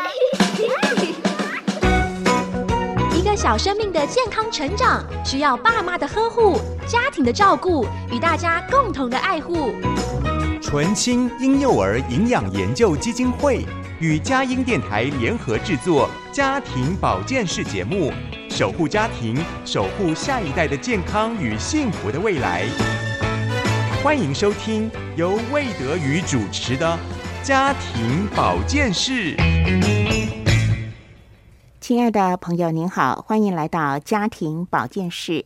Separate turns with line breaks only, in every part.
一个小生命的健康成长，需要爸妈的呵护、家庭的照顾与大家共同的爱护。
纯青婴幼儿营养研究基金会与佳音电台联合制作家庭保健室节目，守护家庭，守护下一代的健康与幸福的未来。欢迎收听由魏德宇主持的家庭保健室。
亲爱的朋友，您好，欢迎来到家庭保健室。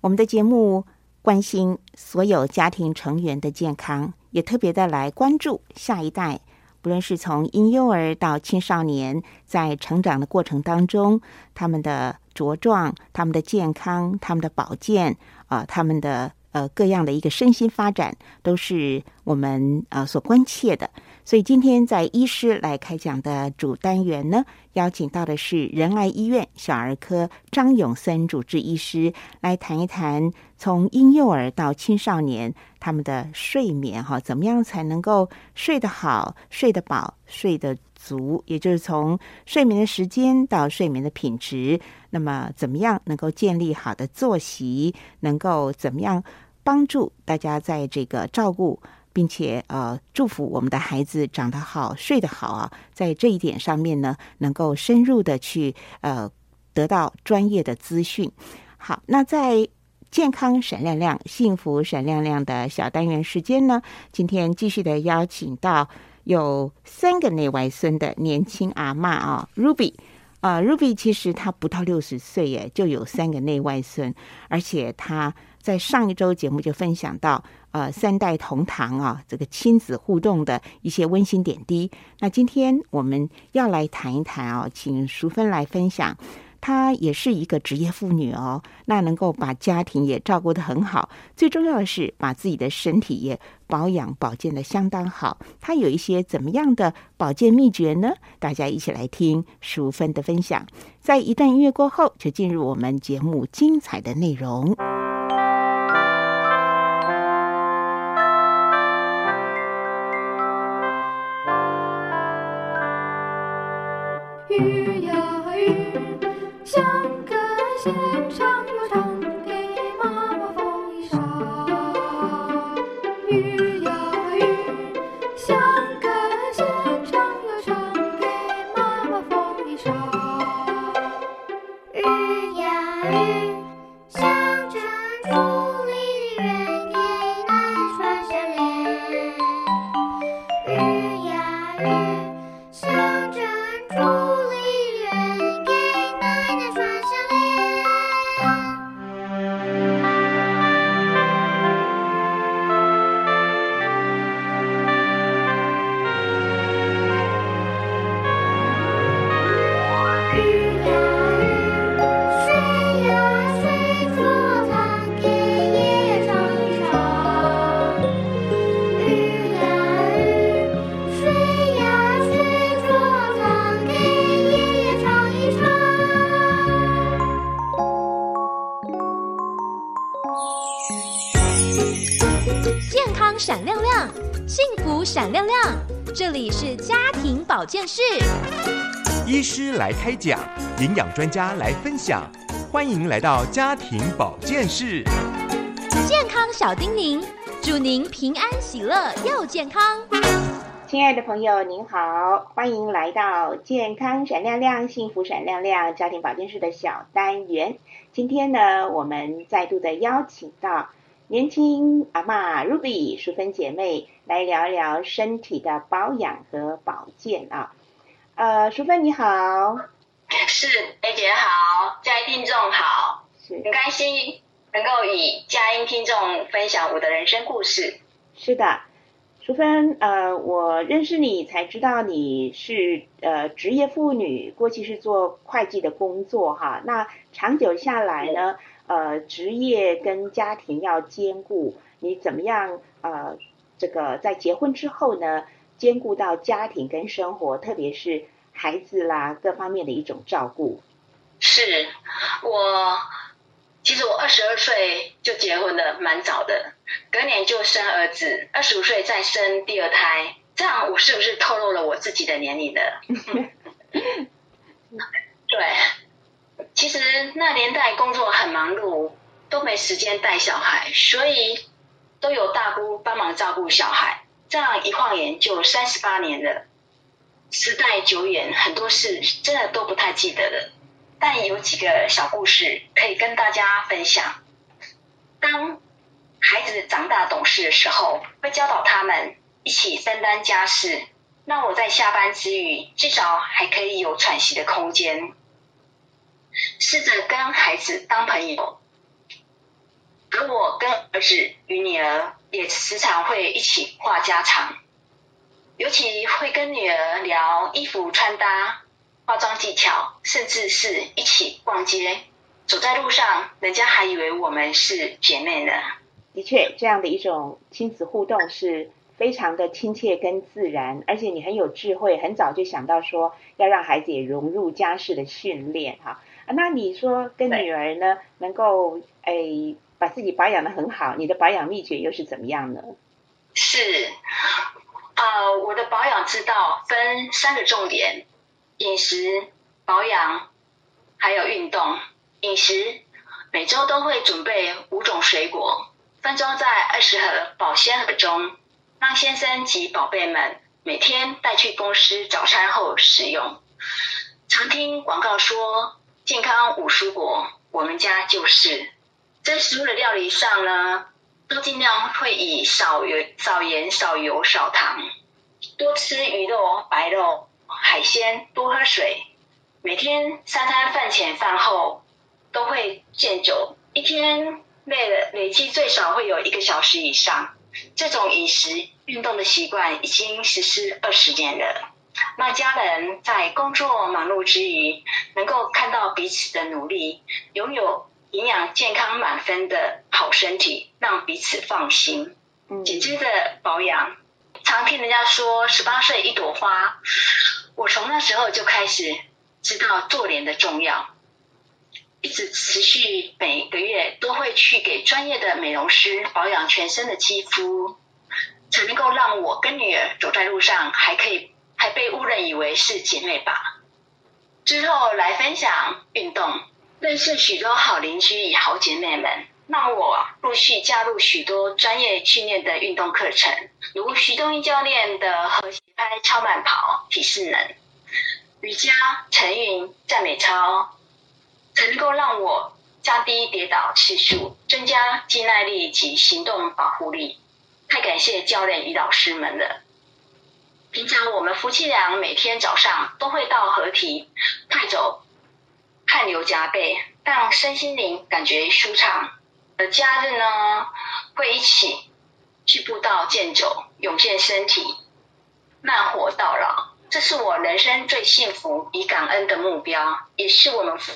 我们的节目关心所有家庭成员的健康，也特别的来关注下一代，不论是从婴幼儿到青少年，在成长的过程当中，他们的茁壮、他们的健康、他们的保健啊，他们的。呃，各样的一个身心发展都是我们呃所关切的。所以今天在医师来开讲的主单元呢，邀请到的是仁爱医院小儿科张永森主治医师来谈一谈，从婴幼儿到青少年他们的睡眠哈，怎么样才能够睡得好、睡得饱、睡得足？也就是从睡眠的时间到睡眠的品质，那么怎么样能够建立好的作息？能够怎么样？帮助大家在这个照顾，并且呃祝福我们的孩子长得好、睡得好啊，在这一点上面呢，能够深入的去呃得到专业的资讯。好，那在健康闪亮亮、幸福闪亮亮的小单元时间呢，今天继续的邀请到有三个内外孙的年轻阿妈啊，Ruby 啊，Ruby 其实她不到六十岁耶，就有三个内外孙，而且她。在上一周节目就分享到，呃，三代同堂啊，这个亲子互动的一些温馨点滴。那今天我们要来谈一谈啊，请淑芬来分享。她也是一个职业妇女哦，那能够把家庭也照顾得很好，最重要的是把自己的身体也保养保健的相当好。她有一些怎么样的保健秘诀呢？大家一起来听淑芬的分享。在一段音乐过后，就进入我们节目精彩的内容。
像个线长又
唱，康闪亮亮，幸福闪亮亮。这里是家庭保健室。
医师来开讲，营养专家来分享，欢迎来到家庭保健室。
健康小叮咛，祝您平安喜乐又健康。
亲爱的朋友，您好，欢迎来到健康闪亮亮、幸福闪亮亮家庭保健室的小单元。今天呢，我们再度的邀请到年轻阿嬷 Ruby 淑芬姐妹来聊聊身体的保养和保健啊。呃，淑芬你好，
是梅姐好，嘉音听众好，
是
很开心能够与嘉音听众分享我的人生故事。
是的，淑芬，呃，我认识你才知道你是呃职业妇女，过去是做会计的工作哈。那长久下来呢，呃，职业跟家庭要兼顾，你怎么样呃这个在结婚之后呢，兼顾到家庭跟生活，特别是孩子啦各方面的一种照顾。
是我，其实我二十二岁就结婚了，蛮早的，隔年就生儿子，二十五岁再生第二胎，这样我是不是透露了我自己的年龄呢？对，其实那年代工作很忙碌，都没时间带小孩，所以都有大姑帮忙照顾小孩。这样一晃眼就三十八年了，时代久远，很多事真的都不太记得了。但有几个小故事可以跟大家分享。当孩子长大懂事的时候，会教导他们一起分担家事，让我在下班之余，至少还可以有喘息的空间。试着跟孩子当朋友，而我跟儿子与女儿也时常会一起话家常，尤其会跟女儿聊衣服穿搭、化妆技巧，甚至是一起逛街。走在路上，人家还以为我们是姐妹呢。
的确，这样的一种亲子互动是非常的亲切跟自然，而且你很有智慧，很早就想到说要让孩子也融入家事的训练哈。啊，那你说跟女儿呢，能够诶把自己保养的很好，你的保养秘诀又是怎么样呢？
是，呃，我的保养之道分三个重点：饮食、保养，还有运动。饮食每周都会准备五种水果，分装在二十盒保鲜盒中，让先生及宝贝们每天带去公司早餐后食用。常听广告说健康五蔬果，我们家就是。在食物的料理上呢，都尽量会以少油、少盐、少油、少糖，多吃鱼肉、白肉、海鲜，多喝水。每天三餐饭前饭后都会健走，一天累了累积最少会有一个小时以上。这种饮食运动的习惯已经实施二十年了，让家人在工作忙碌之余，能够看到彼此的努力，拥有营养健康满分的好身体，让彼此放心。
嗯，
紧接着保养，常听人家说十八岁一朵花，我从那时候就开始知道做脸的重要，一直持续每个月都会去给专业的美容师保养全身的肌肤，才能够让我跟女儿走在路上还可以还被误认以为是姐妹吧。之后来分享运动，认识许多好邻居与好姐妹们，让我陆续加入许多专业训练的运动课程，如徐东英教练的和谐拍超慢跑、体适能、瑜伽、晨运、赞美操，才能够让我降低跌倒次数，增加肌耐力及行动保护力。太感谢教练与老师们了。平常我们夫妻俩每天早上都会到河堤快走，汗流浃背，让身心灵感觉舒畅。而假日呢，会一起去步道健走，涌现身体，慢活到老。这是我人生最幸福与感恩的目标，也是我们夫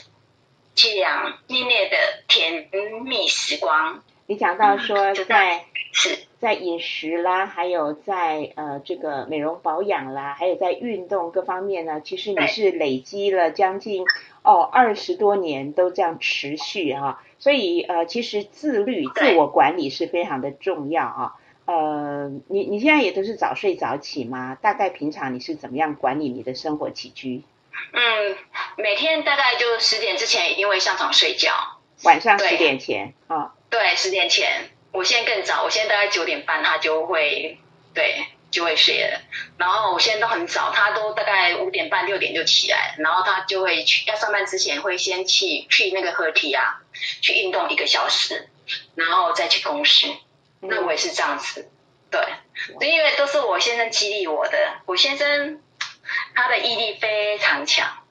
妻俩念念的甜蜜时光。
你讲到说
就
在
是
在饮食啦，还有在呃这个美容保养啦，还有在运动各方面呢，其实你是累积了将近哦二十多年都这样持续哈、所以呃其实自律、自我管理是非常的重要啊。呃，你你现在也都是早睡早起吗？大概平常你是怎么样管理你的生活起居？
嗯，每天大概就十点之前一定会上床睡觉。
晚上十点前啊、
对，十点前，我现在更早，我现在大概九点半他就会对就会睡了。然后我现在都很早，他都大概五点半六点就起来，然后他就会去要上班之前会先去去那个合体啊，去运动一个小时，然后再去公司。那我也是这样子，对，因为都是我先生激励我的，我先生他的毅力非常强，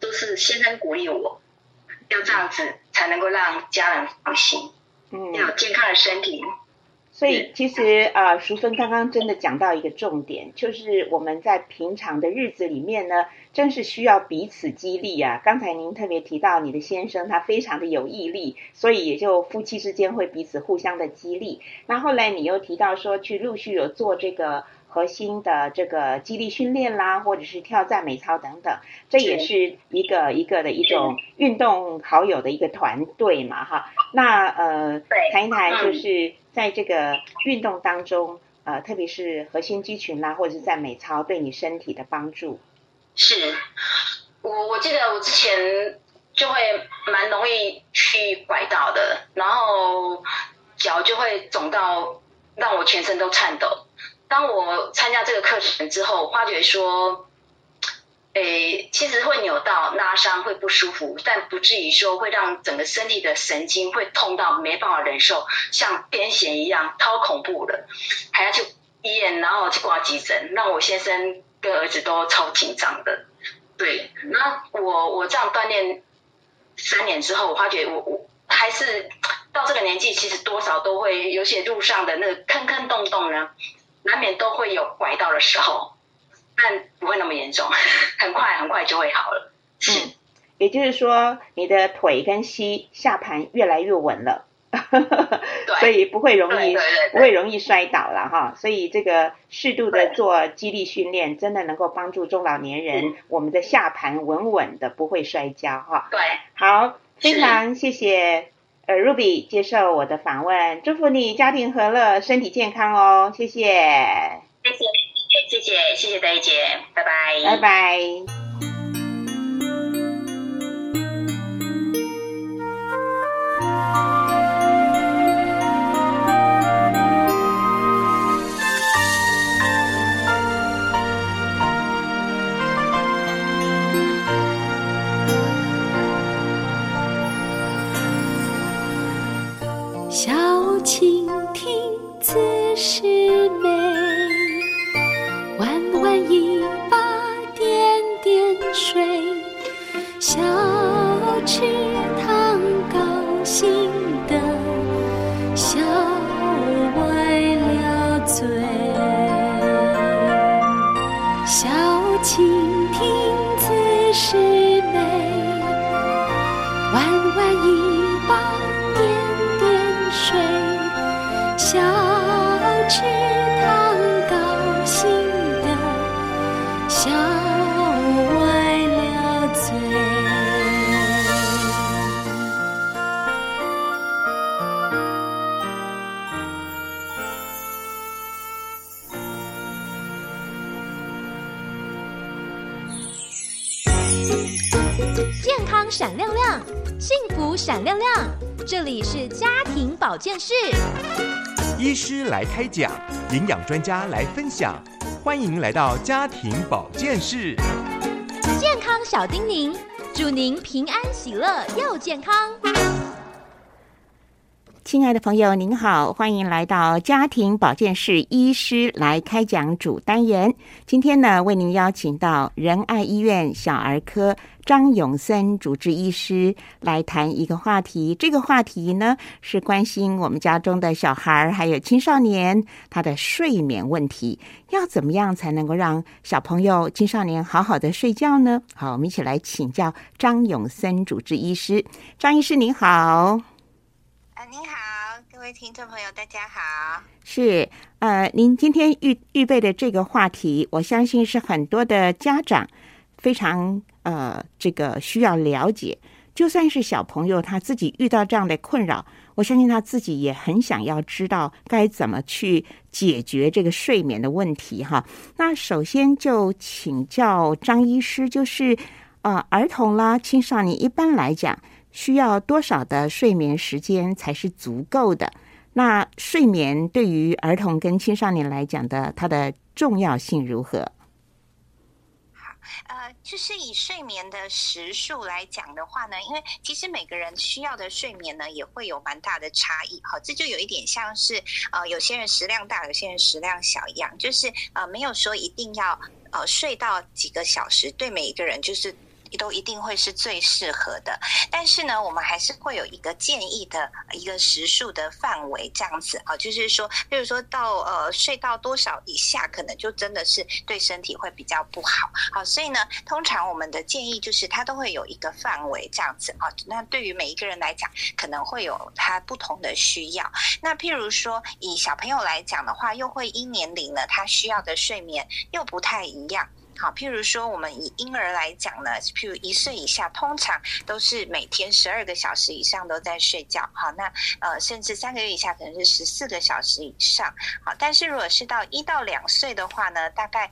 都是先生鼓励我，要这样子才能够让家人放心，
嗯
要有健康的身体。
所以其实啊，淑芬刚刚真的讲到一个重点，就是我们在平常的日子里面呢，真是需要彼此激励啊。刚才您特别提到你的先生他非常的有毅力，所以也就夫妻之间会彼此互相的激励。那后来你又提到说去陆续有做这个核心的这个肌力训练啦，或者是跳赞美操等等，这也是一个一个的一种运动好友的一个团队嘛，哈。那呃，
对
谈一谈就
嗯
是在这个运动当中，呃，特别是核心肌群啦，或者是赞美操对你身体的帮助。
是我我记得我之前就会蛮容易去拐到的，然后脚就会肿到让我全身都颤抖。当我参加这个课程之后，发觉说，诶，其实会扭到、拉伤会不舒服，但不至于说会让整个身体的神经会痛到没办法忍受，像癫痫一样，超恐怖的，还要去医院，然后去挂急诊，让我先生跟儿子都超紧张的。对，那我我这样锻炼三年之后，我发觉我我还是到这个年纪，其实多少都会有些路上的那个坑坑洞洞呢，难免都会有拐到的时候，但不会那么严重，很快很快就会好了。是，
嗯也就是说，你的腿跟膝下盘越来越稳了，所以不会容易不会容易摔倒了哈。所以这个适度的做肌力训练，真的能够帮助中老年人
嗯
我们的下盘稳稳的，不会摔跤哈。
对，
好，非常谢谢呃 Ruby 接受我的访问，祝福你家庭和乐，身体健康哦，谢谢，
谢谢谢谢谢谢戴姐，拜拜，
拜拜。
康闪亮亮，幸福闪亮亮。这里是家庭保健室，
医师来开讲，营养专家来分享，欢迎来到家庭保健室。
健康小叮咛，祝您平安喜乐又健康。
亲爱的朋友，您好，欢迎来到家庭保健室医师来开讲主单元。今天呢，为您邀请到仁爱医院小儿科张永森主治医师来谈一个话题。这个话题呢，是关心我们家中的小孩还有青少年他的睡眠问题，要怎么样才能够让小朋友、青少年好好的睡觉呢？好，我们一起来请教张永森主治医师。张医师您好。
您好，各位听众朋友，大家好。
是，呃，您今天预预备的这个话题，我相信是很多的家长非常呃这个需要了解。就算是小朋友他自己遇到这样的困扰，我相信他自己也很想要知道该怎么去解决这个睡眠的问题哈。那首先就请教张医师，就是呃儿童啦、青少年一般来讲。需要多少的睡眠时间才是足够的？那睡眠对于儿童跟青少年来讲的，它的重要性如何？
好呃，就是以睡眠的时数来讲的话呢，因为其实每个人需要的睡眠呢也会有蛮大的差异，好，这就有一点像是呃有些人食量大，有些人食量小一样，就是呃没有说一定要呃睡到几个小时，对每一个人就是。都一定会是最适合的，但是呢，我们还是会有一个建议的一个时数的范围，这样子啊，就是说，比如说到呃睡到多少以下，可能就真的是对身体会比较不好。好，所以呢，通常我们的建议就是它都会有一个范围这样子啊。那对于每一个人来讲，可能会有他不同的需要。那譬如说，以小朋友来讲的话，又会因年龄呢，他需要的睡眠又不太一样。好，譬如说，我们以婴儿来讲呢，譬如一岁以下，通常都是每天十二个小时以上都在睡觉。好，那呃，甚至三个月以下可能是十四个小时以上。好，但是如果是到一到两岁的话呢，大概。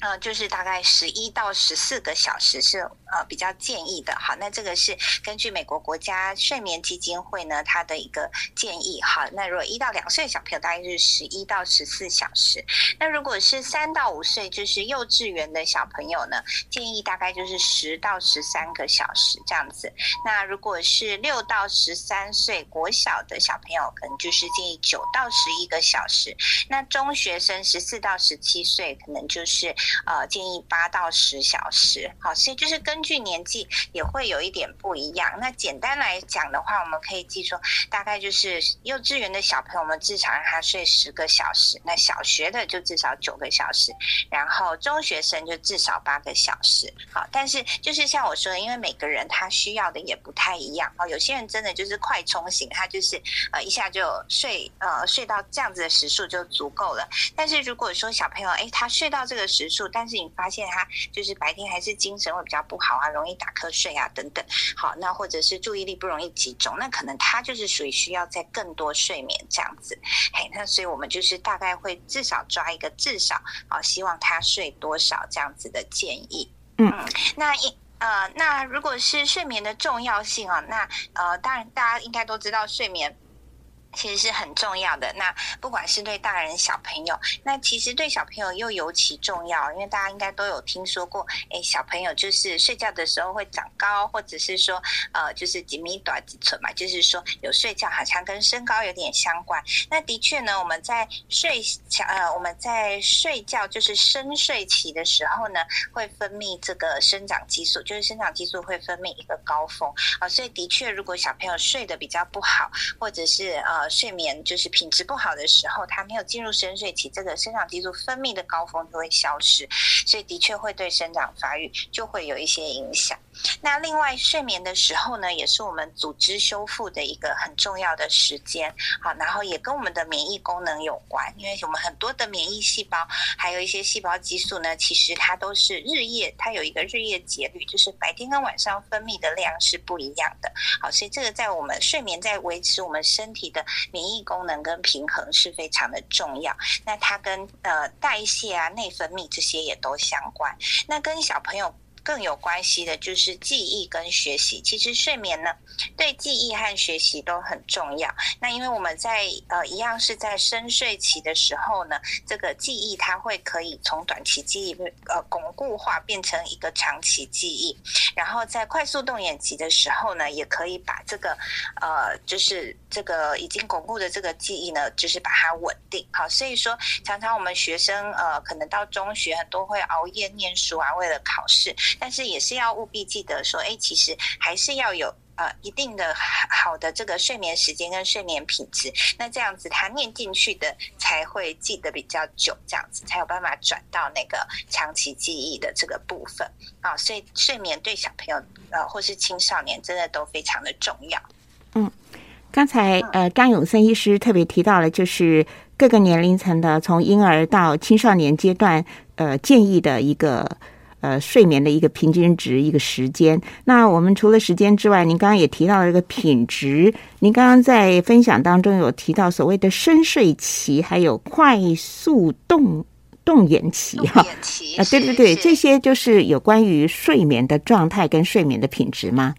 呃，就是大概十一到十四个小时是呃比较建议的。好，那这个是根据美国国家睡眠基金会呢它的一个建议。好，那如果一到两岁小朋友大概是十一到十四小时，那如果是三到五岁就是幼稚园的小朋友呢，建议大概就是十到十三个小时这样子。那如果是六到十三岁国小的小朋友，可能就是建议九到十一个小时。那中学生十四到十七岁，可能就是呃建议八到十小时。好，所以就是根据年纪也会有一点不一样。那简单来讲的话，我们可以记说，大概就是幼稚园的小朋友，我们至少让他睡十个小时；那小学的就至少九个小时，然后中学生就至少八个小时。好，但是就是像我说的，因为每个人他需要的也不太一样。哦，有些人真的就是快冲型，他就是呃一下就睡呃睡到这样子的时数就足够了。但是如果说小朋友哎他睡到这个时数，但是你发现他就是白天还是精神会比较不好啊，容易打瞌睡啊等等。好，那或者是注意力不容易集中，那可能他就是属于需要在更多睡眠这样子。嘿，那所以我们就是大概会至少抓一个至少啊，希望他睡多少这样子的建议。
嗯
那一。呃，那如果是睡眠的重要性啊，那呃，当然大家应该都知道睡眠。其实是很重要的。那不管是对大人小朋友，那其实对小朋友又尤其重要，因为大家应该都有听说过，哎，小朋友就是睡觉的时候会长高，或者是说，呃，就是几米短几寸嘛，就是说有睡觉好像跟身高有点相关。那的确呢，我们在睡呃我们在睡觉就是深睡期的时候呢，会分泌这个生长激素，就是生长激素会分泌一个高峰啊、所以的确，如果小朋友睡得比较不好，或者是呃呃睡眠就是品质不好的时候，他没有进入深睡期，这个生长激素分泌的高峰就会消失，所以的确会对生长发育就会有一些影响。那另外睡眠的时候呢，也是我们组织修复的一个很重要的时间，好，然后也跟我们的免疫功能有关，因为我们很多的免疫细胞，还有一些细胞激素呢，其实它都是日夜，它有一个日夜节律，就是白天跟晚上分泌的量是不一样的。好，所以这个在我们睡眠在维持我们身体的免疫功能跟平衡是非常的重要。那它跟呃代谢啊、内分泌这些也都相关。那跟小朋友。更有关系的就是记忆跟学习。其实睡眠呢，对记忆和学习都很重要。那因为我们在呃一样是在深睡期的时候呢，这个记忆它会可以从短期记忆呃巩固化变成一个长期记忆，然后在快速动眼期的时候呢，也可以把这个呃就是这个已经巩固的这个记忆呢，就是把它稳定好。所以说，常常我们学生呃可能到中学很多会熬夜念书啊，为了考试。但是也是要务必记得说，哎，其实还是要有呃一定的好的这个睡眠时间跟睡眠品质，那这样子他念进去的才会记得比较久，这样子才有办法转到那个长期记忆的这个部分啊。所以睡眠对小朋友呃或是青少年真的都非常的重要。
嗯刚才呃，张永森医师特别提到了，就是各个年龄层的，从婴儿到青少年阶段，呃，建议的一个呃睡眠的一个平均值一个时间。那我们除了时间之外，您刚刚也提到了这个品质。您刚刚在分享当中有提到所谓的深睡期，还有快速动动眼期哈。
眼期
啊，对对对，这些就是有关于睡眠的状态跟睡眠的品质吗？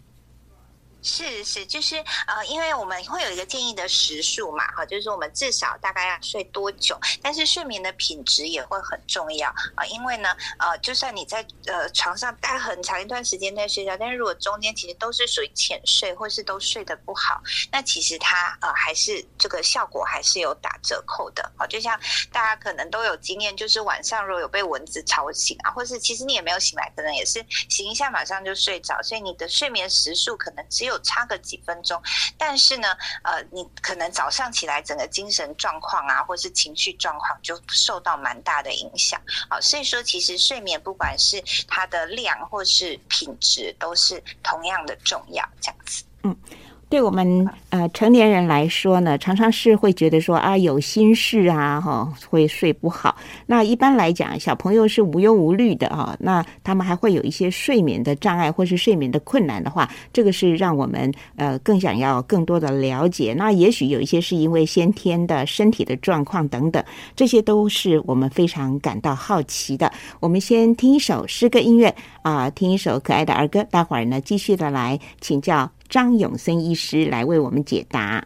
是是，就是呃，因为我们会有一个建议的时数嘛，哈，就是说我们至少大概要睡多久，但是睡眠的品质也会很重要啊、因为呢，呃，就算你在呃床上待很长一段时间在睡觉，但是如果中间其实都是属于浅睡，或是都睡得不好，那其实它呃还是这个效果还是有打折扣的，好，就像大家可能都有经验，就是晚上如果有被蚊子吵醒啊，或是其实你也没有醒来，可能也是醒一下马上就睡着，所以你的睡眠时数可能只有差个几分钟，但是呢，呃，你可能早上起来整个精神状况啊，或是情绪状况就受到蛮大的影响。好，所以说其实睡眠不管是它的量或是品质，都是同样的重要，这样子。
嗯对我们呃成年人来说呢，常常是会觉得说啊有心事啊，哈，会睡不好。那一般来讲，小朋友是无忧无虑的哈，那他们还会有一些睡眠的障碍或是睡眠的困难的话，这个是让我们呃更想要更多的了解。那也许有一些是因为先天的身体的状况等等，这些都是我们非常感到好奇的。我们先听一首诗歌音乐啊、听一首可爱的儿歌，待会儿呢继续的来请教张永生医师来为我们解答。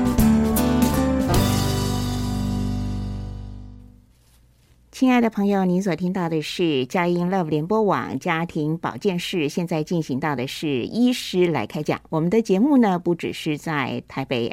亲爱的朋友，您所听到的是佳音 Love 联播网家庭保健室，现在进行到的是医师来开讲。我们的节目呢，不只是在台北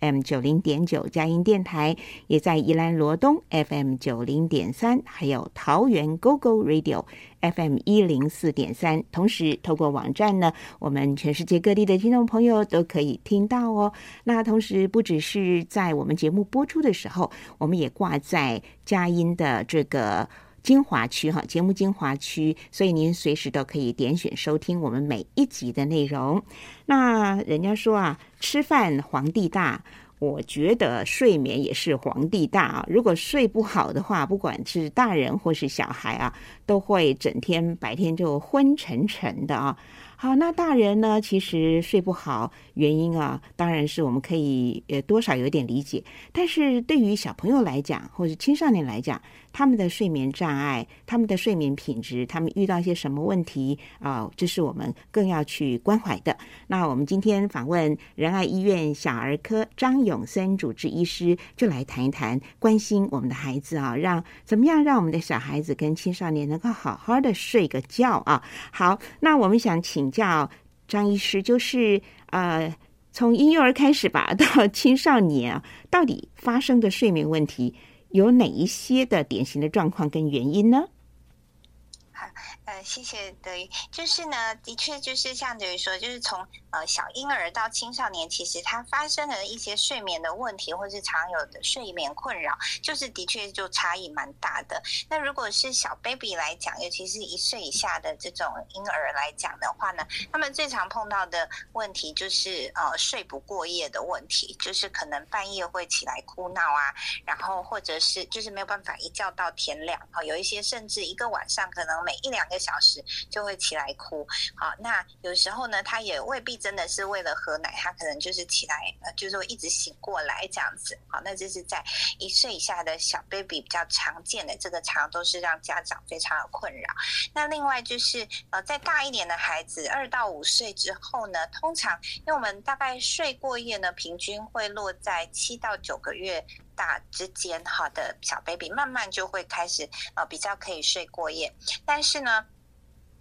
FM 九零点九佳音电台，也在宜兰罗东 FM 九零点三，还有桃园 GO GO Radio。FM 一零四点三，同时透过网站呢，我们全世界各地的听众朋友都可以听到哦。那同时不只是在我们节目播出的时候，我们也挂在佳音的这个。精华区哈，节目精华区，所以您随时都可以点选收听我们每一集的内容。那人家说啊，吃饭皇帝大。我觉得睡眠也是皇帝大啊！如果睡不好的话，不管是大人或是小孩啊，都会整天白天就昏沉沉的啊。好，那大人呢，其实睡不好原因啊，当然是我们可以呃多少有点理解。但是对于小朋友来讲，或者青少年来讲，他们的睡眠障碍、他们的睡眠品质，他们遇到一些什么问题啊？这是我们更要去关怀的。那我们今天访问仁爱医院小儿科张永森主治医师，就来谈一谈关心我们的孩子啊，让怎么样让我们的小孩子跟青少年能够好好的睡个觉啊。好，那我们想请教张医师，就是呃。从婴幼儿开始吧，到青少年啊，到底发生的睡眠问题有哪一些的典型的状况跟原因呢？
呃，谢谢德瑜。就是呢，的确就是像德瑜说，就是从呃小婴儿到青少年，其实他发生了一些睡眠的问题，或是常有的睡眠困扰，就是的确就差异蛮大的。那如果是小 baby 来讲，尤其是一岁以下的这种婴儿来讲的话呢，他们最常碰到的问题就是呃睡不过夜的问题，就是可能半夜会起来哭闹啊，然后或者是就是没有办法一觉到天亮啊，有一些甚至一个晚上可能每一两个小时就会起来哭。好，那有时候呢，他也未必真的是为了喝奶，他可能就是起来呃，就是一直醒过来这样子。好，那这是在一岁以下的小 baby 比较常见的，这个常都是让家长非常的困扰。那另外就是呃，在大一点的孩子，二到五岁之后呢，通常因为我们大概睡过夜呢，平均会落在七到九个月大之间，哈的小 baby 慢慢就会开始呃比较可以睡过夜，但是呢。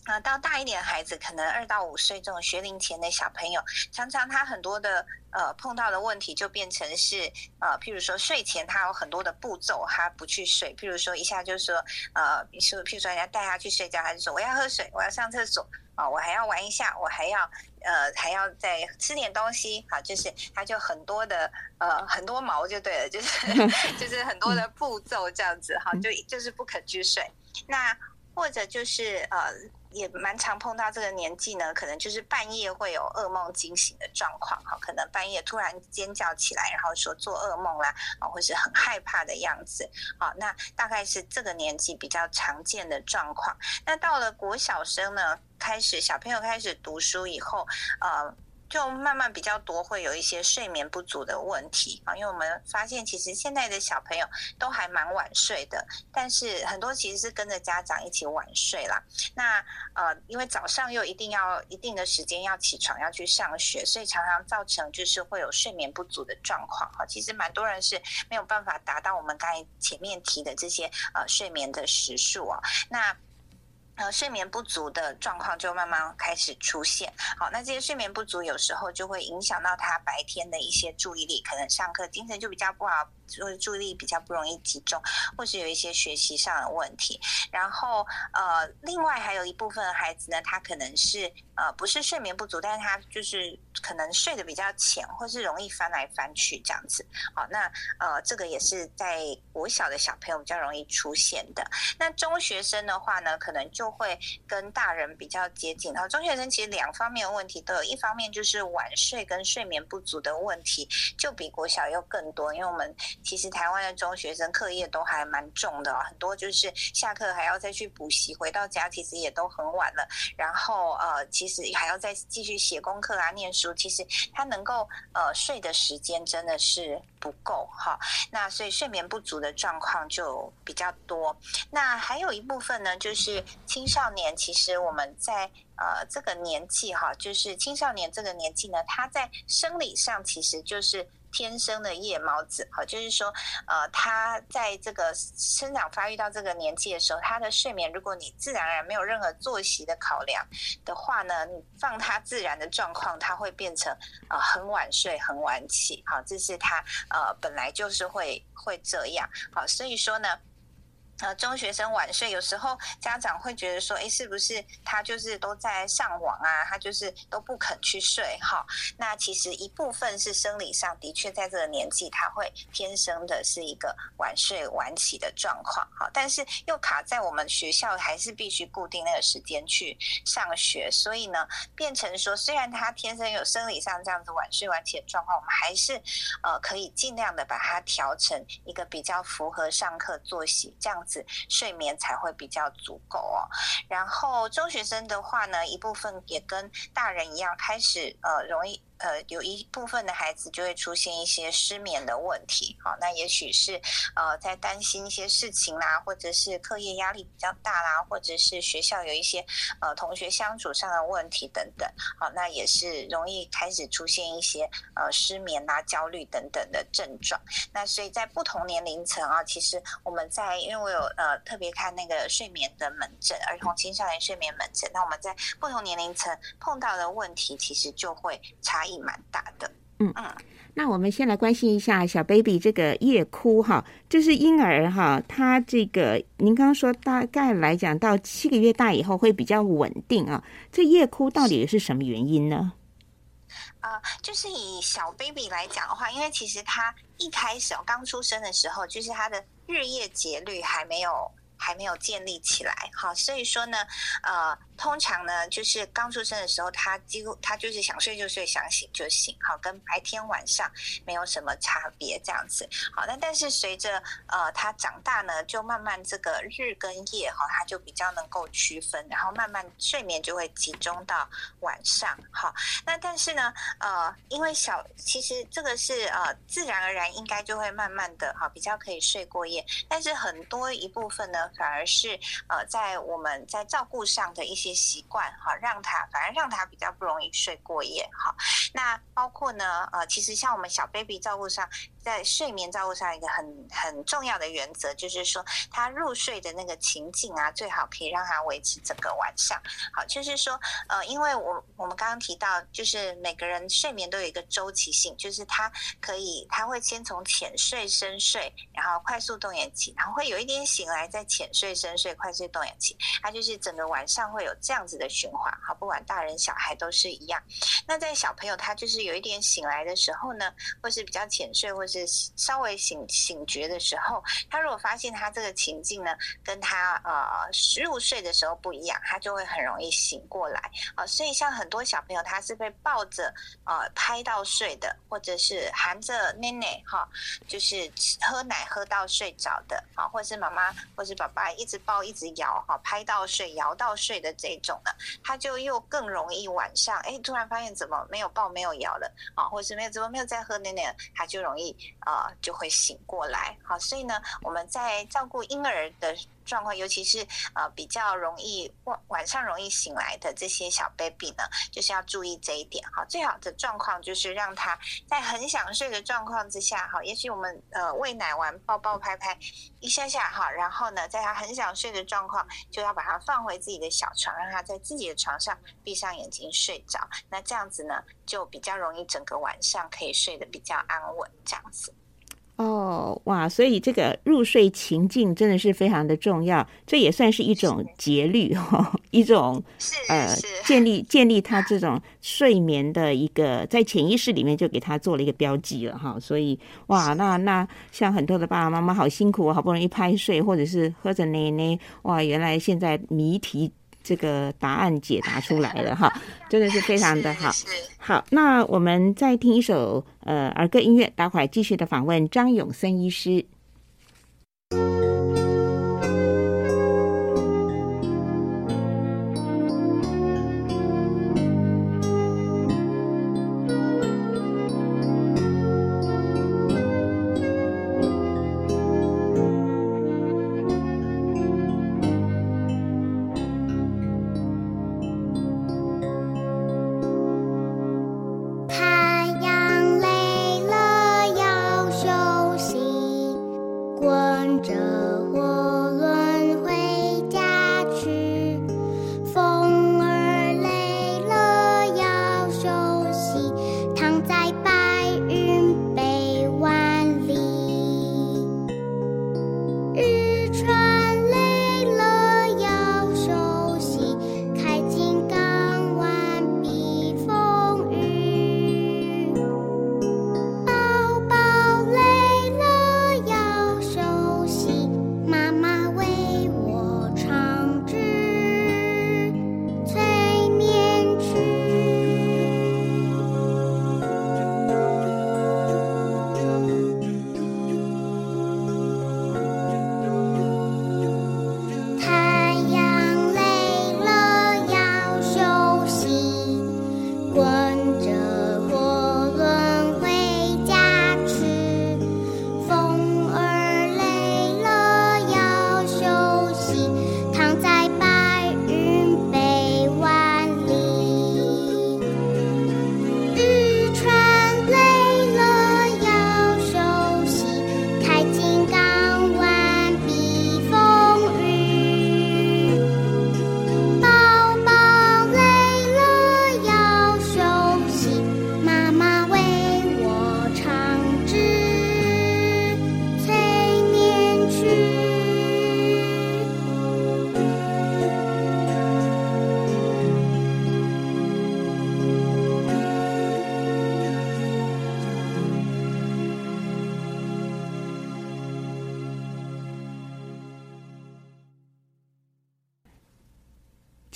啊、到大一点的孩子，可能二到五岁这种学龄前的小朋友，常常他很多的呃碰到的问题就变成是呃，譬如说睡前他有很多的步骤，他不去睡，譬如说一下就说呃，譬如譬如说人家带他去睡觉，他就说我要喝水，我要上厕所啊、我还要玩一下，我还要呃还要再吃点东西，好，就是它就很多的呃很多毛就对了，就是 就是很多的步骤这样子，哈，就就是不肯去睡，那或者就是呃。也蛮常碰到这个年纪呢，可能就是半夜会有噩梦惊醒的状况，哈，可能半夜突然尖叫起来，然后说做噩梦啦，啊，或是很害怕的样子，好，那大概是这个年纪比较常见的状况。那到了国小生呢，开始小朋友开始读书以后，呃。就慢慢比较多会有一些睡眠不足的问题啊，因为我们发现其实现在的小朋友都还蛮晚睡的，但是很多其实是跟着家长一起晚睡啦。那呃，因为早上又一定要一定的时间要起床要去上学，所以常常造成就是会有睡眠不足的状况啊。其实蛮多人是没有办法达到我们刚才前面提的这些呃睡眠的时数啊。那呃，睡眠不足的状况就慢慢开始出现。好，那这些睡眠不足有时候就会影响到他白天的一些注意力，可能上课精神就比较不好，就是注意力比较不容易集中，或是有一些学习上的问题。然后呃，另外还有一部分孩子呢，他可能是呃不是睡眠不足，但是他就是可能睡得比较浅，或是容易翻来翻去这样子。好，那呃这个也是在国小的小朋友比较容易出现的。那中学生的话呢，可能就会跟大人比较接近。然后中学生其实两方面问题都有，一方面就是晚睡跟睡眠不足的问题，就比国小又更多。因为我们其实台湾的中学生课业都还蛮重的、很多就是下课还要再去补习，回到家其实也都很晚了。然后呃，其实还要再继续写功课啊、念书，其实他能够呃睡的时间真的是不够哈。那所以睡眠不足的状况就比较多。那还有一部分呢，就是青少年。其实我们在呃这个年纪哈，就是青少年这个年纪呢，他在生理上其实就是天生的夜猫子，好，就是说呃他在这个生长发育到这个年纪的时候，他的睡眠，如果你自然而然没有任何作息的考量的话呢，你放他自然的状况，他会变成呃很晚睡、很晚起，好，这是他呃本来就是会会这样，好，所以说呢。呃，中学生晚睡，有时候家长会觉得说，哎，是不是他就是都在上网啊？他就是都不肯去睡哈？那其实一部分是生理上的确在这个年纪，他会天生的是一个晚睡晚起的状况哈。但是又卡在我们学校还是必须固定那个时间去上学，所以呢，变成说，虽然他天生有生理上这样子晚睡晚起的状况，我们还是呃可以尽量的把它调成一个比较符合上课作息这样子。睡眠才会比较足够哦。然后中学生的话呢，一部分也跟大人一样，开始呃容易。呃，有一部分的孩子就会出现一些失眠的问题，好，那也许是呃在担心一些事情啦，或者是课业压力比较大啦，或者是学校有一些呃同学相处上的问题等等，好，那也是容易开始出现一些呃失眠啊、焦虑等等的症状。那所以在不同年龄层啊，其实我们在因为我有呃特别看那个睡眠的门诊，儿童青少年睡眠门诊，那我们在不同年龄层碰到的问题，其实就会差异蛮大的。
嗯
嗯。
那我们先来关心一下小 baby 这个夜哭哈，就是婴儿哈，他这个您刚刚说大概来讲到七个月大以后会比较稳定啊，这夜哭到底是什么原因呢？
呃，就是以小 baby 来讲的话，因为其实他一开始哦刚出生的时候，就是他的日夜节律还没有。还没有建立起来。好，所以说呢，呃，通常呢，就是刚出生的时候，他几乎他就是想睡就睡，想醒就醒，好，跟白天晚上没有什么差别这样子。好，那但是随着呃他长大呢，就慢慢这个日跟夜哈，他就比较能够区分，然后慢慢睡眠就会集中到晚上。好，那但是呢，呃，因为小其实这个是呃自然而然应该就会慢慢的哈比较可以睡过夜，但是很多一部分呢反而是呃在我们在照顾上的一些习惯哈，让他反而让他比较不容易睡过夜哈。那包括呢呃其实像我们小 baby 照顾上，在睡眠照顾上一个很很重要的原则就是说，他入睡的那个情境啊，最好可以让他维持整个晚上。好，就是说呃因为我我们刚刚提到，就是每个人睡眠都有一个周期性，就是他可以他会先从浅睡、深睡，然后快速动眼期，然后会有一点醒来，再浅睡、深睡、快速动眼期，它就是整个晚上会有这样子的循环。好，不管大人小孩都是一样。那在小朋友他就是有一点醒来的时候呢，或是比较浅睡，或是是稍微醒醒觉的时候，他如果发现他这个情境呢，跟他呃入睡的时候不一样，他就会很容易醒过来。啊、所以像很多小朋友他是被抱着呃拍到睡的，或者是含着奶奶哈，就是喝奶喝到睡着的啊，或是妈妈或是爸爸一直抱一直摇哈，拍到睡摇到睡的这种呢，他就又更容易晚上哎突然发现怎么没有抱没有摇了啊，或是没有怎么没有再喝奶奶，他就容易啊就会醒过来好，所以呢我们在照顾婴儿的。状况，尤其是呃比较容易晚晚上容易醒来的这些小 baby 呢，就是要注意这一点哈。最好的状况就是让他在很想睡的状况之下哈，也许我们呃喂奶完抱抱拍拍一下下哈，然后呢，在他很想睡的状况，就要把他放回自己的小床，让他在自己的床上闭上眼睛睡着。那这样子呢，就比较容易整个晚上可以睡得比较安稳，这样子。
哦，哇！所以这个入睡情境真的是非常的重要，这也算是一种节律哈、一种
是
呃。建立建立他这种睡眠的一个在潜意识里面就给他做了一个标记了哈。所以哇，那那像很多的爸爸妈妈好辛苦哦，好不容易拍睡或者是喝着奶奶，哇，原来现在谜题这个答案解答出来了哈，真的是非常的好。好，那我们再听一首呃儿歌音乐，待会儿继续的访问张永森医师。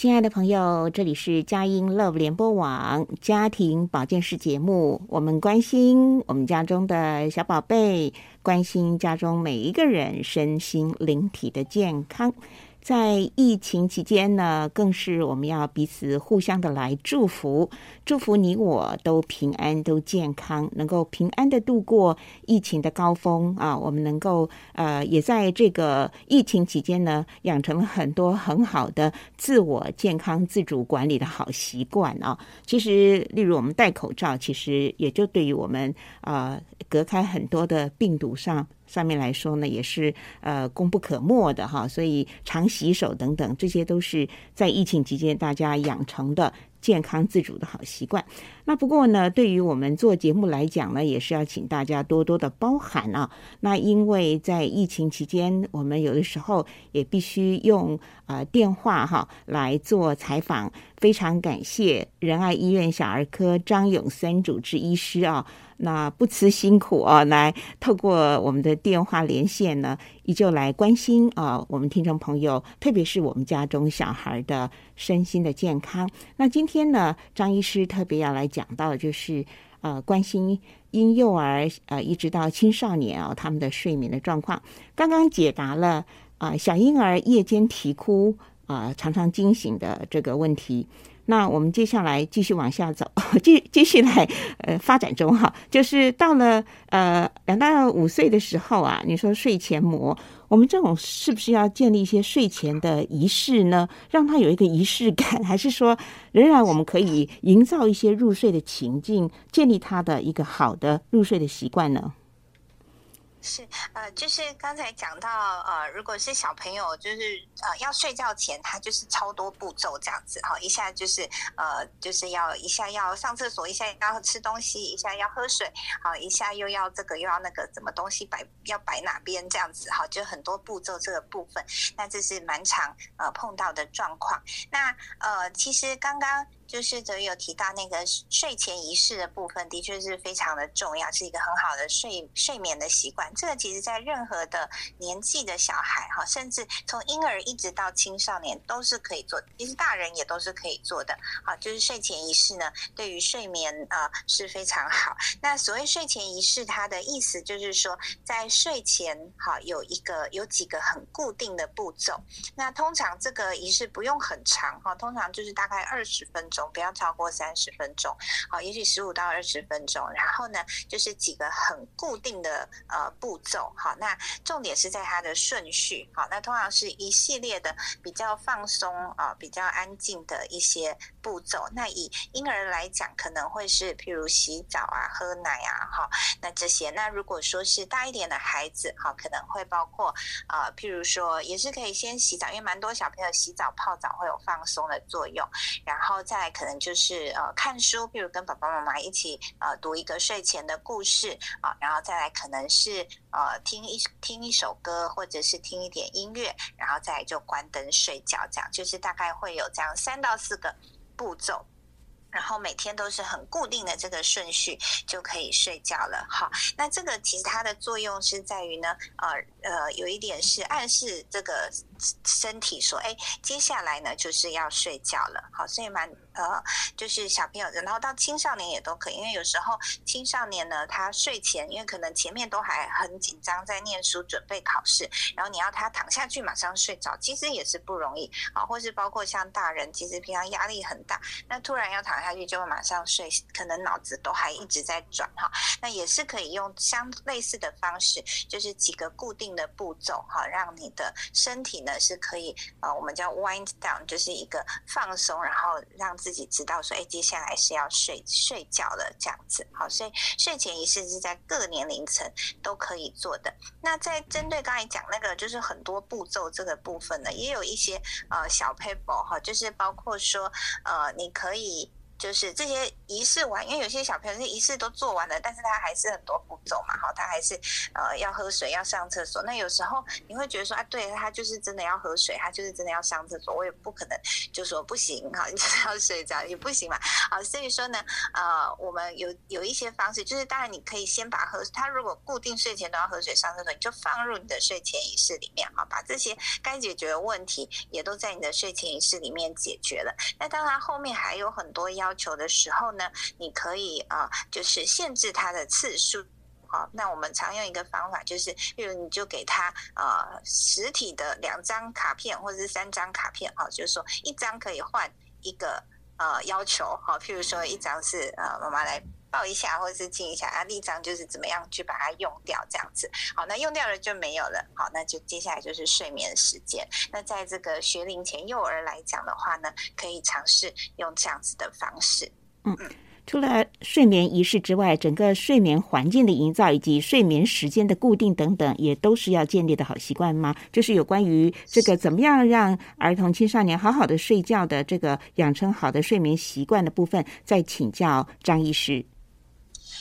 亲爱的朋友，这里是佳音 Love 联播网家庭保健室节目，我们关心我们家中的小宝贝，关心家中每一个人身心灵体的健康。在疫情期间呢，更是我们要彼此互相的来祝福，祝福你我都平安、都健康，能够平安的度过疫情的高峰啊！我们能够呃，也在这个疫情期间呢，养成了很多很好的自我健康自主管理的好习惯啊。其实，例如我们戴口罩，其实也就对于我们啊、隔开很多的病毒上。上面来说呢，也是呃功不可没的哈，所以常洗手等等，这些都是在疫情期间大家养成的健康自主的好习惯。那不过呢，对于我们做节目来讲呢，也是要请大家多多的包涵啊。那因为在疫情期间，我们有的时候也必须用呃电话哈来做采访，非常感谢仁爱医院小儿科张永森主治医师啊。那不辞辛苦啊，来透过我们的电话连线呢，依旧来关心啊我们听众朋友，特别是我们家中小孩的身心的健康。那今天呢，张医师特别要来讲到的就是呃关心婴幼儿呃一直到青少年啊他们的睡眠的状况。刚刚解答了啊、小婴儿夜间啼哭啊、常常惊醒的这个问题。那我们接下来继续往下走，继继续来呃发展中哈，就是到了呃两到五岁的时候啊，你说睡前膜，我们这种是不是要建立一些睡前的仪式呢？让他有一个仪式感，还是说仍然我们可以营造一些入睡的情境，建立他的一个好的入睡的习惯呢？
是呃，就是刚才讲到呃，如果是小朋友，就是呃要睡觉前，他就是超多步骤这样子哈，一下就是呃就是要一下要上厕所，一下要吃东西，一下要喝水，好，一下又要这个又要那个，怎么东西摆要摆哪边这样子哈，就很多步骤这个部分，那这是蛮常呃碰到的状况。那呃，其实刚刚。就是则有提到那个睡前仪式的部分，的确是非常的重要，是一个很好的睡睡眠的习惯。这个其实在任何的年纪的小孩哈，甚至从婴儿一直到青少年都是可以做，其实大人也都是可以做的。好，就是睡前仪式呢，对于睡眠呃是非常好。那所谓睡前仪式，它的意思就是说，在睡前哈有一个有几个很固定的步骤。那通常这个仪式不用很长哈，通常就是大概二十分钟，不要超过三十分钟。好，也许十五到二十分钟。然后呢，就是几个很固定的呃步骤。好，那重点是在它的顺序。好，那通常是一系列的比较放松啊、比较安静的一些步骤。那以婴儿来讲，可能会是譬如洗澡啊、喝奶啊，哈，那这些。那如果说是大一点的孩子，哈，可能会包括呃，譬如说也是可以先洗澡，因为蛮多小朋友洗澡泡澡会有放松的作用。然后再来可能就是呃看书，譬如跟爸爸妈妈一起呃读一个睡前的故事啊，然后再来可能是呃听一听一首歌，或者是听一点音乐，然后再来就关灯睡觉，这样就是大概会有这样三到四个步骤。然后每天都是很固定的这个顺序就可以睡觉了。好，那这个其实它的作用是在于呢，呃呃，有一点是暗示这个身体说，哎，接下来呢就是要睡觉了。好，所以蛮呃，就是小朋友，然后到青少年也都可以，因为有时候青少年呢，他睡前因为可能前面都还很紧张，在念书准备考试，然后你要他躺下去马上睡着，其实也是不容易啊。或是包括像大人，其实平常压力很大，那突然要躺下去就会马上睡，可能脑子都还一直在转哈。那也是可以用相类似的方式，就是几个固定的步骤哈，让你的身体呢是可以呃，我们叫 wind down，就是一个放松，然后让自己知道说，哎，接下来是要睡睡觉了这样子。好，所以睡前仪式是在各年龄层都可以做的。那在针对刚才讲那个就是很多步骤这个部分呢，也有一些呃小 paper 哈，就是包括说呃，你可以。就是这些仪式完，因为有些小朋友这些仪式都做完了，但是他还是很多步骤嘛，哈，他还是呃要喝水、要上厕所。那有时候你会觉得说，啊，对他就是真的要喝水，他就是真的要上厕所，我也不可能就说不行，哈，你 就是要睡觉也不行嘛，好，所以说呢，呃，我们有有一些方式，就是当然你可以先把喝，他如果固定睡前都要喝水、上厕所，你就放入你的睡前仪式里面，哈，把这些该解决的问题也都在你的睡前仪式里面解决了。那当然后面还有很多要要求的时候呢，你可以啊、就是限制它的次数。好，那我们常用一个方法，就是，比如你就给他啊实体的两张卡片或者是三张卡片，哦，就是说一张可以换一个呃要求，好，譬如说一张是呃妈妈来抱一下或者是亲一下，啊，另一张就是怎么样去把它用掉这样子，好，那用掉了就没有了，好，那就接下来就是睡眠时间。那在这个学龄前幼儿来讲的话呢，可以尝试用这样子的方式。
嗯嗯除了睡眠仪式之外，整个睡眠环境的营造以及睡眠时间的固定等等，也都是要建立的好习惯吗？就是有关于这个怎么样让儿童青少年好好的睡觉的这个养成好的睡眠习惯的部分，再请教张医师。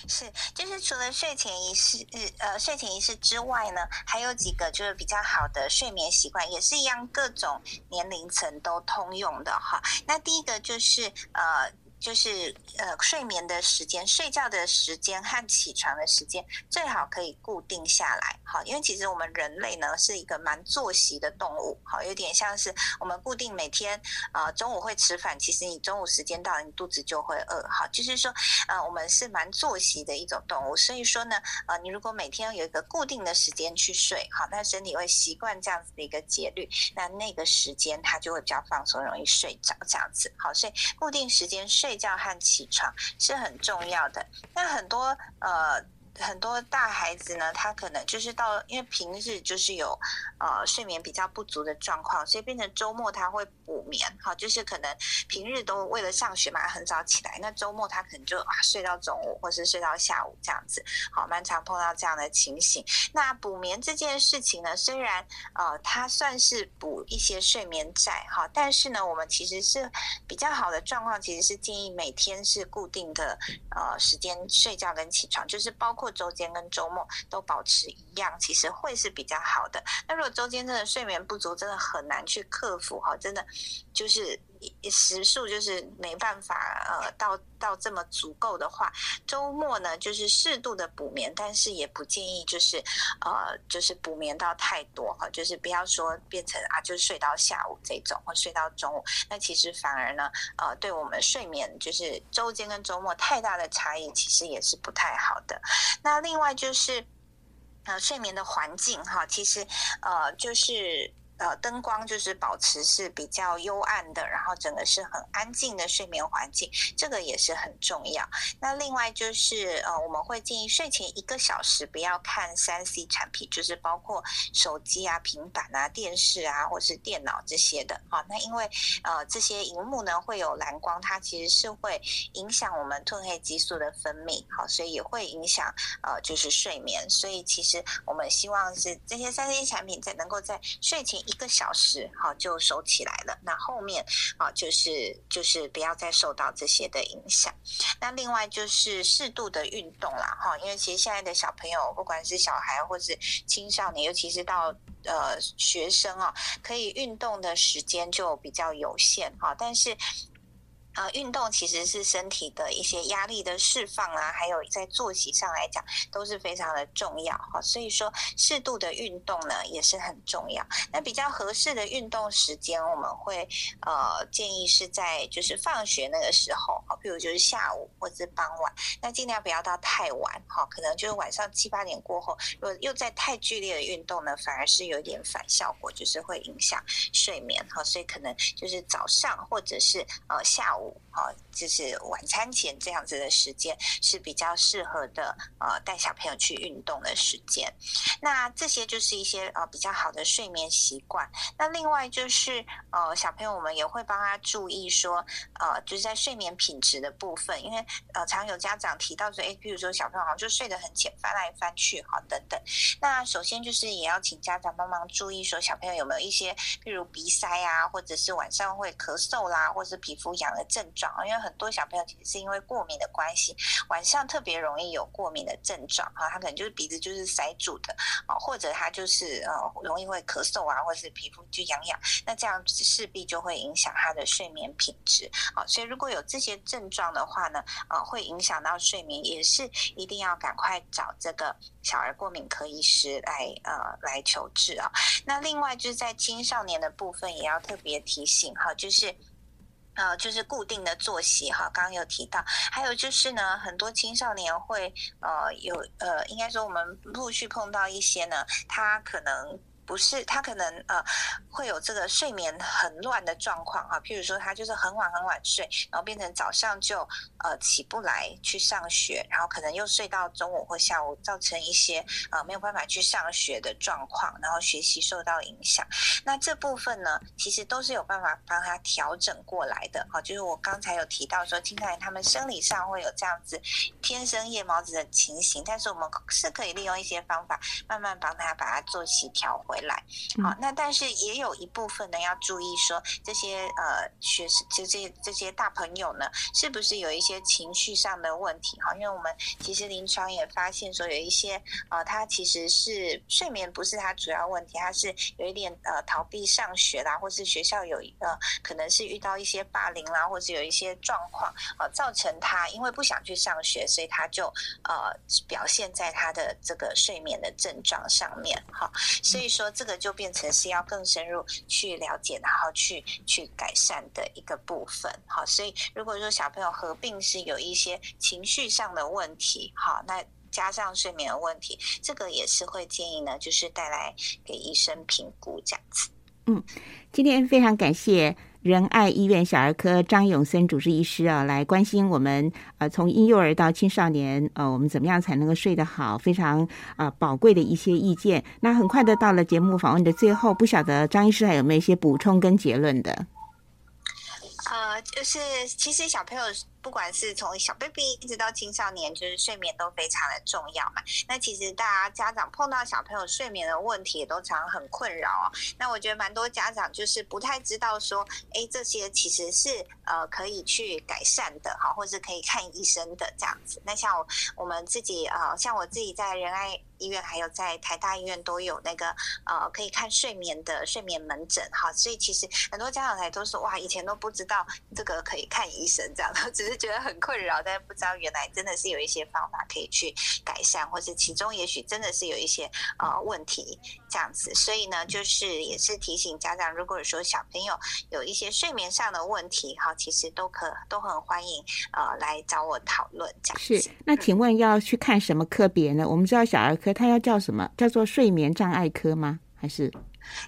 是，就是除了睡前仪式，呃，睡前仪式之外呢，还有几个就是比较好的睡眠习惯，也是一样，各种年龄层都通用的哈。那第一个就是呃。就是呃，睡眠的时间、睡觉的时间和起床的时间最好可以固定下来，好，因为其实我们人类呢是一个蛮作息的动物，好，有点像是我们固定每天呃中午会吃饭，其实你中午时间到了，你肚子就会饿，好，就是说呃我们是蛮作息的一种动物，所以说呢呃你如果每天有一个固定的时间去睡，好，那身体会习惯这样子的一个节律，那那个时间它就会比较放松，容易睡着这样子，好，所以固定时间睡。睡觉和起床是很重要的。那很多呃。很多大孩子呢，他可能就是到，因为平日就是有呃睡眠比较不足的状况，所以变成周末他会补眠，好，就是可能平日都为了上学嘛，很早起来，那周末他可能就啊睡到中午，或是睡到下午这样子，好，蛮常碰到这样的情形。那补眠这件事情呢，虽然呃它算是补一些睡眠债哈，但是呢，我们其实是比较好的状况，其实是建议每天是固定的呃时间睡觉跟起床，就是包括。或周间跟周末都保持一样，其实会是比较好的。那如果周间真的睡眠不足，真的很难去克服哈，真的就是时数就是没办法呃到到这么足够的话，周末呢就是适度的补眠，但是也不建议就是呃就是补眠到太多哈，就是不要说变成啊就睡到下午这种或睡到中午，那其实反而呢呃对我们睡眠就是周间跟周末太大的差异，其实也是不太好的。那另外就是，呃，睡眠的环境哈，其实呃就是。呃，灯光就是保持是比较幽暗的，然后整个是很安静的睡眠环境，这个也是很重要。那另外就是呃，我们会建议睡前一个小时不要看三 C 产品，就是包括手机啊、平板啊、电视啊，或是电脑这些的啊。那因为呃这些荧幕呢会有蓝光，它其实是会影响我们褪黑激素的分泌，好，所以也会影响呃就是睡眠。所以其实我们希望是这些三 C 产品在能够在睡前一个小时好就收起来了，那后面啊就是就是不要再受到这些的影响。那另外就是适度的运动啦，哈，因为其实现在的小朋友，不管是小孩或是青少年，尤其是到呃学生啊，可以运动的时间就比较有限哈，但是。呃，运动其实是身体的一些压力的释放啊，还有在作息上来讲都是非常的重要哈。所以说，适度的运动呢也是很重要。那比较合适的运动时间，我们会呃建议是在就是放学那个时候，好，譬如就是下午或者是傍晚，那尽量不要到太晚哈。可能就是晚上七八点过后，如果又在太剧烈的运动呢，反而是有点反效果，就是会影响睡眠哈。所以可能就是早上或者是呃下午。now 哦，就是晚餐前这样子的时间是比较适合的，呃，带小朋友去运动的时间。那这些就是一些呃比较好的睡眠习惯。那另外就是呃，小朋友我们也会帮他注意说，呃，就是在睡眠品质的部分，因为呃，常有家长提到说，哎，比如说小朋友好像就睡得很浅，翻来翻去，好，等等。那首先就是也要请家长帮忙注意说，小朋友有没有一些，譬如鼻塞啊，或者是晚上会咳嗽啦，或是皮肤痒的。症状因为很多小朋友其实是因为过敏的关系，晚上特别容易有过敏的症状啊，他可能就是鼻子就是塞住的啊，或者他就是呃容易会咳嗽啊，或者是皮肤就痒痒，那这样势必就会影响他的睡眠品质啊。所以如果有这些症状的话呢，呃，会影响到睡眠，也是一定要赶快找这个小儿过敏科医师来呃来求治啊。那另外就是在青少年的部分，也要特别提醒哈，就是。呃，就是固定的作息哈，刚刚有提到，还有就是呢，很多青少年会呃有呃，应该说我们陆续碰到一些呢，他可能不是他可能呃会有这个睡眠很乱的状况啊，譬如说他就是很晚很晚睡，然后变成早上就呃起不来去上学，然后可能又睡到中午或下午，造成一些呃没有办法去上学的状况，然后学习受到影响。那这部分呢，其实都是有办法帮他调整过来的。啊，就是我刚才有提到说，青少年他们生理上会有这样子天生夜猫子的情形，但是我们是可以利用一些方法，慢慢帮他把他作息调回来。好，那但是也有一部分呢，要注意说这些呃学生，就这这些大朋友呢，是不是有一些情绪上的问题？哈，因为我们其实临床也发现说，有一些呃，他其实是睡眠不是他主要问题，他是有一点呃逃避上学啦，或是学校有一个可能是遇到一些霸凌啦，或是有一些状况呃，造成他因为不想去上学，所以他就呃表现在他的这个睡眠的症状上面。哈，所以说这个就变成是要更深入去了解，然后去去改善的一个部分。好，所以如果说小朋友合并是有一些情绪上的问题，好，那加上睡眠的问题，这个也是会建议呢，就是带来给医生评估这样子。
嗯今天非常感谢仁爱医院小儿科张永森主治医师啊，来关心我们呃从婴幼儿到青少年呃我们怎么样才能够睡得好，非常呃宝贵的一些意见。那很快的到了节目访问的最后，不晓得张医师还有没有一些补充跟结论的？
呃，就是其实小朋友不管是从小 baby 一直到青少年，就是睡眠都非常的重要嘛。那其实大家家长碰到小朋友睡眠的问题，也都常常很困扰哦。那我觉得蛮多家长就是不太知道说，哎，这些其实是呃可以去改善的，哈，或是可以看医生的这样子。那像我我们自己呃，像我自己在仁爱医院，还有在台大医院都有那个呃可以看睡眠的睡眠门诊，哈。所以其实很多家长才都说，哇，以前都不知道这个可以看医生这样，只是觉得很困扰，但是不知道原来真的是有一些方法可以去改善，或是其中也许真的是有一些呃问题这样子。所以呢，就是也是提醒家长，如果说小朋友有一些睡眠上的问题，哈，其实都可都很欢迎呃来找我讨论这样子。
是，那请问要去看什么科别呢？我们知道小儿科它要叫什么？叫做睡眠障碍科吗？还是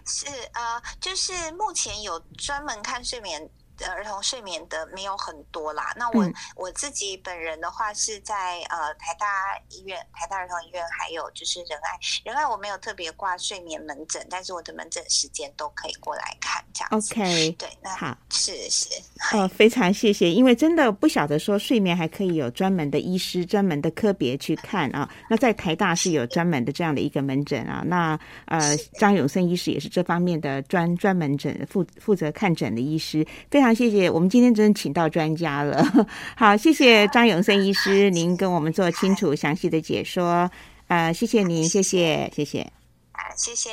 是呃，就是目前有专门看睡眠。的儿童睡眠的没有很多啦，那我、
嗯
我自己本人的话是在呃台大医院、台大儿童医院，还有就是仁爱，仁爱我没有特别挂睡眠门诊，但是我的门诊时间都可以过来看这样子。
OK？
对，那
好，
是是，
哦，非常谢谢，因为真的不晓得说睡眠还可以有专门的医师、专门的科别去看啊。那在台大是有专门的这样的一个门诊啊。那呃，张永生医师也是这方面的专专门诊负负责看诊的医师。非常谢谢，我们今天真的请到专家了。好，谢谢张永生医师，您跟我们做清楚详细的解说。呃，谢谢您，谢谢，谢谢。
啊，谢谢。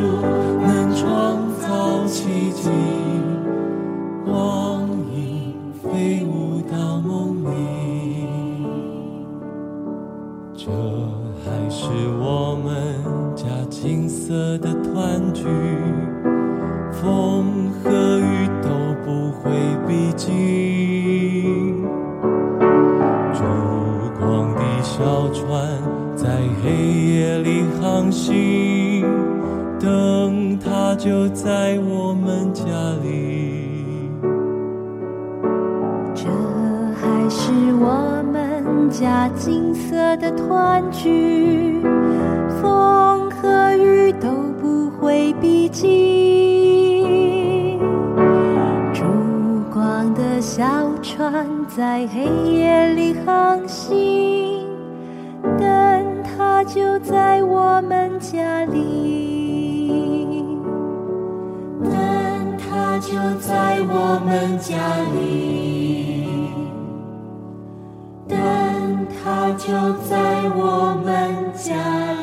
能
创造奇迹。就在我们家里，
这还是我们家金色的团聚，风和雨都不会逼近。烛光的小船在黑夜里航行，灯塔就在我们家里。就在我们家里，灯它就在我们家。